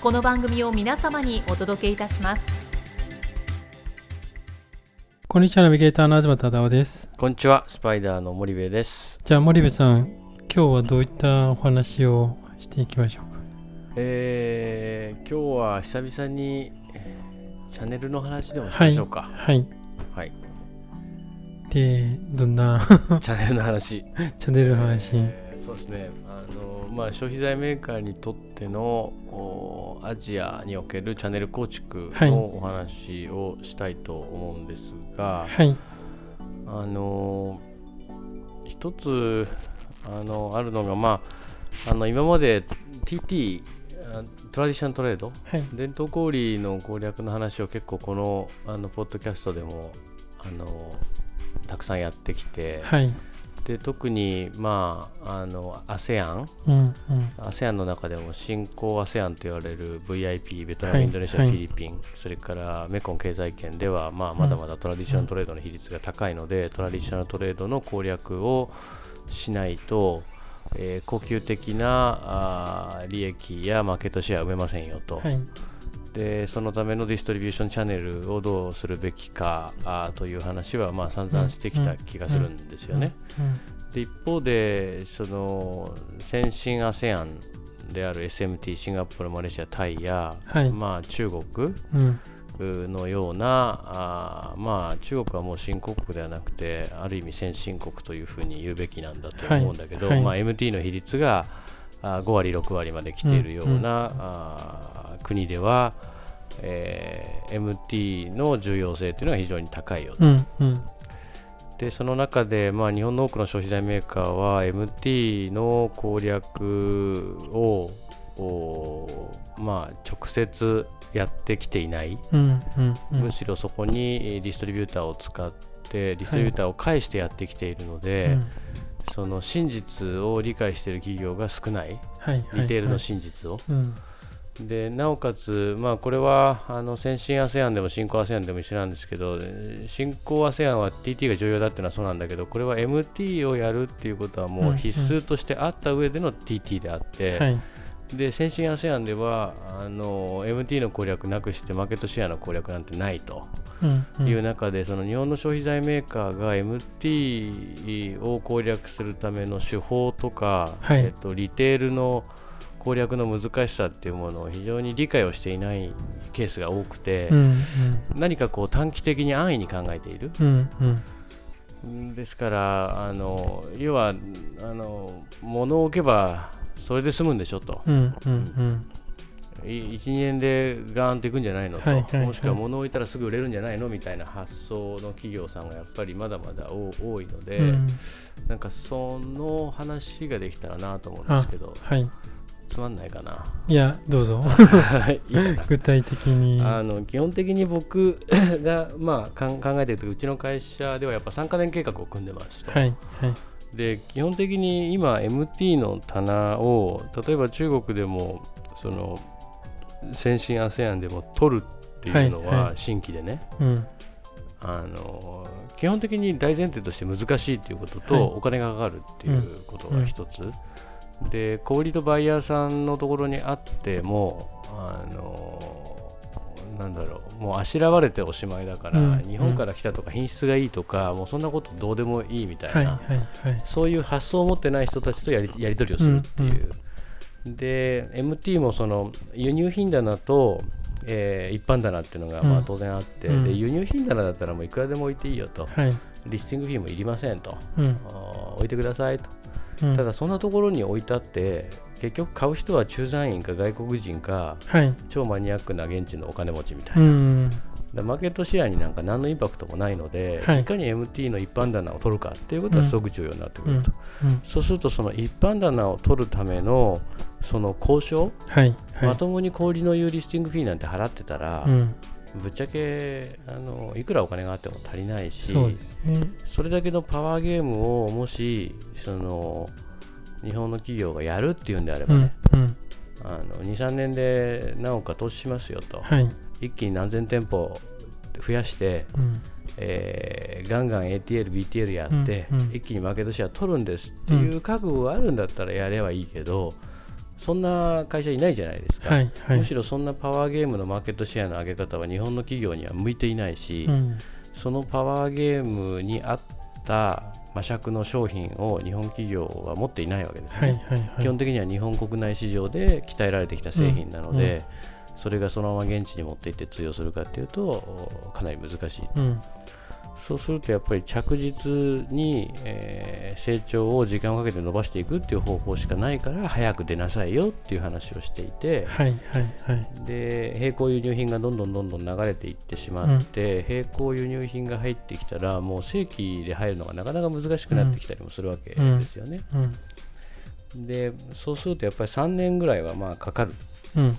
この番組を皆様にお届けいたしますこんにちはナビゲーターの東忠夫ですこんにちは、スパイダーの森部です。じゃあ森部さん今日はどういったお話をしていきましょうか？えー、今日は久々にえーチャンネルの話でもしましょうか。はいはい。でどんな？チャンネルの話。チャンネルの話えーそうですね。あのまあ消費財メーカーにとってのおアジアにおけるチャンネル構築はい。のお話をしたいと思うんですが、はい。あの一つあのあるのがまああの今まで TT あトラディショントレード？はい。伝統小売の攻略の話を結構このあのポッドキャストでもあのたくさんやってきて、はいで特にまああの ASEAN うんうん。ASEAN の中でも新興 ASEAN と言われる VIP ベトナム、はいインドネシア、はい。フィリピン。それからメコン経済圏では、まあ、まだまだトラディショナルトレードの比率が高いので、トラディショナルトレードの攻略をしないと、えー恒久的なあー利益やマーケットシェアは埋めませんよと、はいでそのためのディストリビューションチャンネルをどうするべきかあーという話は、まあ、散々してきた気がするんですよね。で一方でその先進 ASEAN である SMT シンガポールマレーシアタイや、はい。まあ、中国うん。のようなあーまあ中国はもう新興国ではなくてある意味先進国というふうに言うべきなんだと思うんだけど、はい。はい。まあ、MT の比率があー5割6割まで来ているような、あー国では、えー MT の重要性というのが非常に高いよと。うんうん。でその中で、まあ、日本の多くの消費財メーカーは MT の攻略をおまあ、直接やってきていない、うんうんうん。むしろそこにえーディストリビューターを使ってディストリビューターを介してやってきているので、その真実を理解している企業が少ない。はいリテールのはい真実を、うんでなおかつ、まあ、これはあの先進 ASEAN でも新興 ASEAN でも一緒なんですけどえー新興 ASEAN は TT が重要だっていうのはそうなんだけどこれは MT をやるっていうことはもう必須としてあった上での TT であって、はい。で先進 ASEAN ではあの MT の攻略なくしてマーケットシェアの攻略なんてないとうんうん。いう中で、その日本の消費財メーカーが MT を攻略するための手法とか、はい。えっと、リテールの攻略の難しさっていうものを非常に理解をしていないケースが多くて、うん何かこう短期的に安易に考えている。うんうん。ですからあの要はあの物を置けばそれで済むんでしょと、うんうんうん。12年でガーンといくんじゃないのと、はいはいはい。もしくは物を置いたらすぐ売れるんじゃないのみたいな発想の企業さんがやっぱりまだまだ多多いので、うん。なんかその話ができたらなと思うんですけど。はいつまんないかな。いやどうぞ。具体的に。あの基本的に僕 が、まあ、かん考えているとうちの会社ではやっぱ3カ年計画を組んでますと、はいはい。で基本的に今 MT の棚を例えば中国でもその先進 ASEAN でも取るっていうのはいはは新規でね、うん。あの基本的に大前提として難しいっていうことはい。とお金がかかるっていうことが一つ、で小売りとバイヤーさんのところにあってもあのなんだろうもうあしらわれておしまいだから、うん日本から来たとか品質がいいとか、もうそんなことどうでもいいみたいな、はいはいはい。そういう発想を持ってない人たちとやりやり取りをするっていう、で MT もその輸入品棚とえー一般棚っていうのがうん。まあ当然あって、うん。で輸入品棚だったらもういくらでも置いていいよと、はい。リスティングフィーもいりませんと、うん。置いてくださいと、うんただそんなところに置いてあって、結局買う人は駐在員か外国人か、はい。超マニアックな現地のお金持ちみたいな。うん。でマーケットシェアになんか何のインパクトもないので、はいい、かに MT の一般棚を取るかっていうことはすごく重要になってくると、うん。そうするとその一般棚を取るためのその交渉、はい。はい。まともに小売りの言うリスティングフィーなんて払ってたら、うん。ぶっちゃけあのいくらお金があっても足りないしそうですね。それだけのパワーゲームをもしその日本の企業がやるっていうんであればね、うん。うん。あの23年で何億か投資しますよと、はい。一気に何千店舗増やしてうん。えーガンガン ATL、BTL やって、うんうん一気にマーケットシェア取るんですっていう覚悟があるんだったらやればいいけど、そんな会社いないじゃないですか、はい。はいむ。しろそんなパワーゲームのマーケットシェアの上げ方は日本の企業には向いていないし、うん。そのパワーゲームに合った魔尺の商品を日本企業は持っていないわけです、ねはい。はい。はい。基本的には日本国内市場で鍛えられてきた製品なので、それがそのまま現地に持っていって通用するかっていうとかなり難しいうん。そうするとやっぱり着実に、えー成長を時間をかけて伸ばしていくっていう方法しかないから早く出なさいよっていう話をしていてはい。はい。はい。で並行輸入品がどんどんどんどん流れていってしまって、並行輸入品が入ってきたらもう正規で入るのがなかなか難しくなってきたりもするわけですよね。うん。でそうするとやっぱり3年ぐらいはまあかかるうん。うん。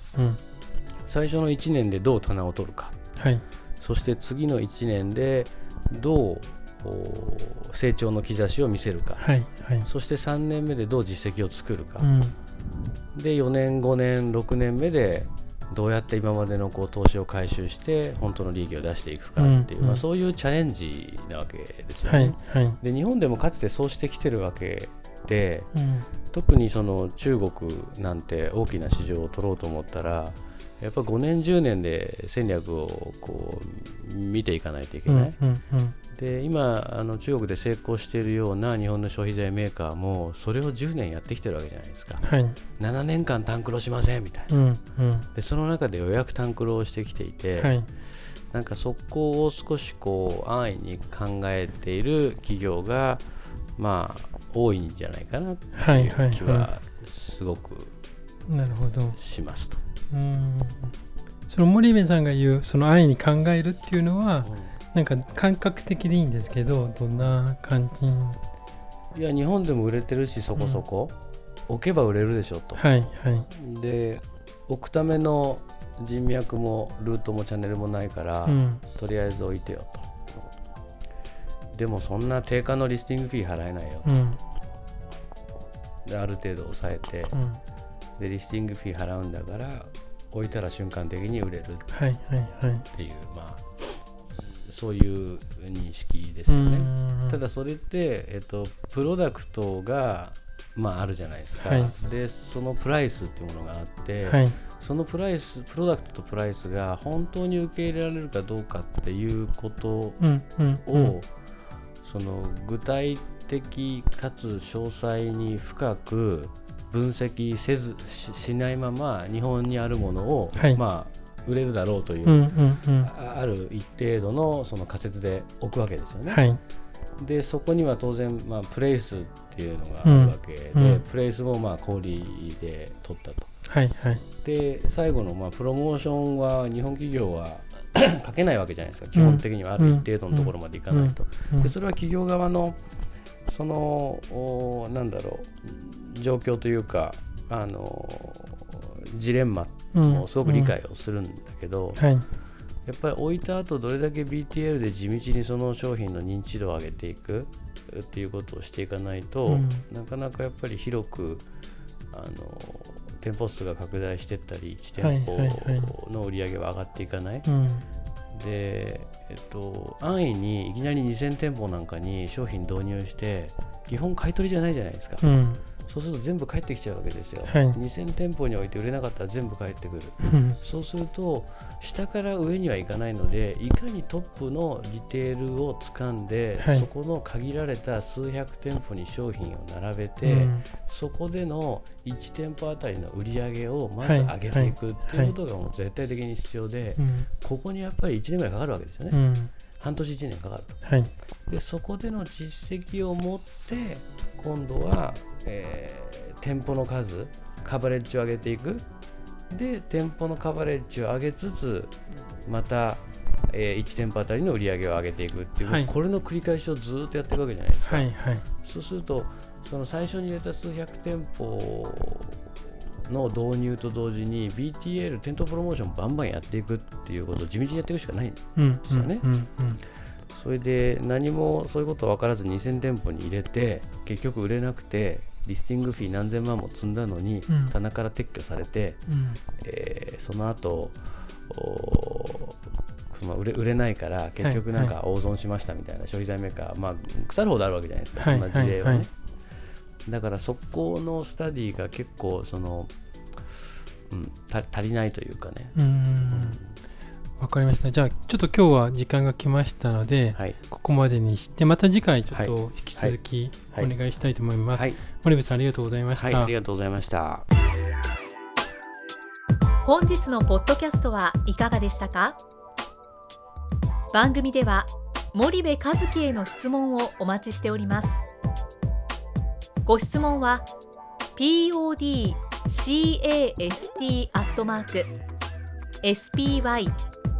最初の1年でどう棚を取るかはい。そして次の1年でどうお成長の兆しを見せるかはい。はい。そして3年目でどう実績を作るか、うん。で4年5年6年目でどうやって今までのこう投資を回収して本当の利益を出していくかっていう、うんうんまあ、そういうチャレンジなわけですよね。はい。はい。で日本でもかつてそうしてきてるわけでうん。特にその中国なんて大きな市場を取ろうと思ったらやっぱ5年10年で戦略をこう見ていかないといけうん。ない、うん。うん。で今あの中国で成功しているような日本の消費財メーカーもそれを10年やってきてるわけじゃないですかはい。7年間タンクロしませんみたいなうん。うん。でその中でようやくタンクロをしてきていて、はい。なんかそこを少しこう安易に考えている企業がまあ多いんじゃないかなってはい。いうはい。は気はすごくい。なるほど。しますと。うん。その森部さんが言う、その愛に考えるっていうのは、なんか感覚的でいいんですけど、どんな感じ？いや日本でも売れてるしそこそこ、置けば売れるでしょと。はい。はい。で置くための人脈もルートもチャンネルもないから、うん。とりあえず置いてよと。でもそんな定価のリスティングフィー払えないよ、うん。である程度抑えてうん。でリスティングフィー払うんだから置いたら瞬間的に売れるっはい。はい。はい。ていうまあそういう認識ですよね、うんただそれって、えっと、プロダクトが、まあ、あるじゃないですか、はいでそのプライスっていうものがあって、はい。そのプライスプロダクトとプライスが本当に受け入れられるかどうかっていうことうん。うん。を、うんその具体的かつ詳細に深く分析せずししないまま日本にあるものを、はいまあ売れるだろうという、うん。うん。うん。あある一定度のその仮説で置くわけですよね。はい。でそこには当然、まあ、プレイスっていうのがあるわけで、うんうんプレイスもまあ小売りで取ったと。はい。はい。で最後のまあプロモーションは日本企業は かけないわけじゃないですか基本的にはある一定度のところまでいかないと、うんでそれは企業側のそのおなんだろう状況というかあのジレンマうん。をすごく理解をするんだけど、はい。やっぱり置いた後どれだけ BTL で地道にその商品の認知度を上げていくっていうことをしていかないと、うん。なかなかやっぱり広くあの店舗数が拡大していったり1はい店はいはい。舗の売り上げは上がっていかない、うん。で、えっと、安易にいきなり2000店舗なんかに商品導入して基本買い取りじゃないじゃないですか、うん。そうすると全部返ってきちゃうわけですよ、はい。2000店舗において売れなかったら全部返ってくる。うん。そうすると下から上にはいかないのでいかにトップのリテールを掴んで、はい。そこの限られた数百店舗に商品を並べて、うん。そこでの1店舗あたりの売り上げをまずはい。上げていくっていうことがもう絶対的に必要で、うん。ここにやっぱり1年ぐらいかかるわけですよね、うん。半年1年かかると。はい。でそこでの実績を持って今度は、えー店舗の数カバレッジを上げていく。で店舗のカバレッジを上げつつまた、え1店舗あたりの売り上げを上げていくっていう、はい。これの繰り返しをずっとやっていくわけじゃないですか、はいはい。そうするとその最初に入れた数百店舗の導入と同時に BTL 店頭プロモーションバンバンやっていくっていうことを地道にやっていくしかないうんすよね。うんうんそれで何もそういうこと分からず2000店舗に入れて結局売れなくてリスティングフィー何千万も積んだのに、うん。棚から撤去されて、うん。えーその後おその売れ売れないから結局なんか大損しましたみたいな消費財メーカー、まあ腐るほどあるわけじゃないですか、はいそんな事例はね、だからそこのスタディが結構その、うん、た足りないというかね、うん。うんわかりました。じゃあちょっと今日は時間が来ましたので、はい。ここまでにしてまた次回ちょっはと引き続きおはい。願いしたいと思います、はい、森部さんありがとうございました、はい、ありがとうございました。本日のポッドキャストはいかがでしたか？番組では森部一樹への質問をお待ちしております。ご質問は podcast アットマーク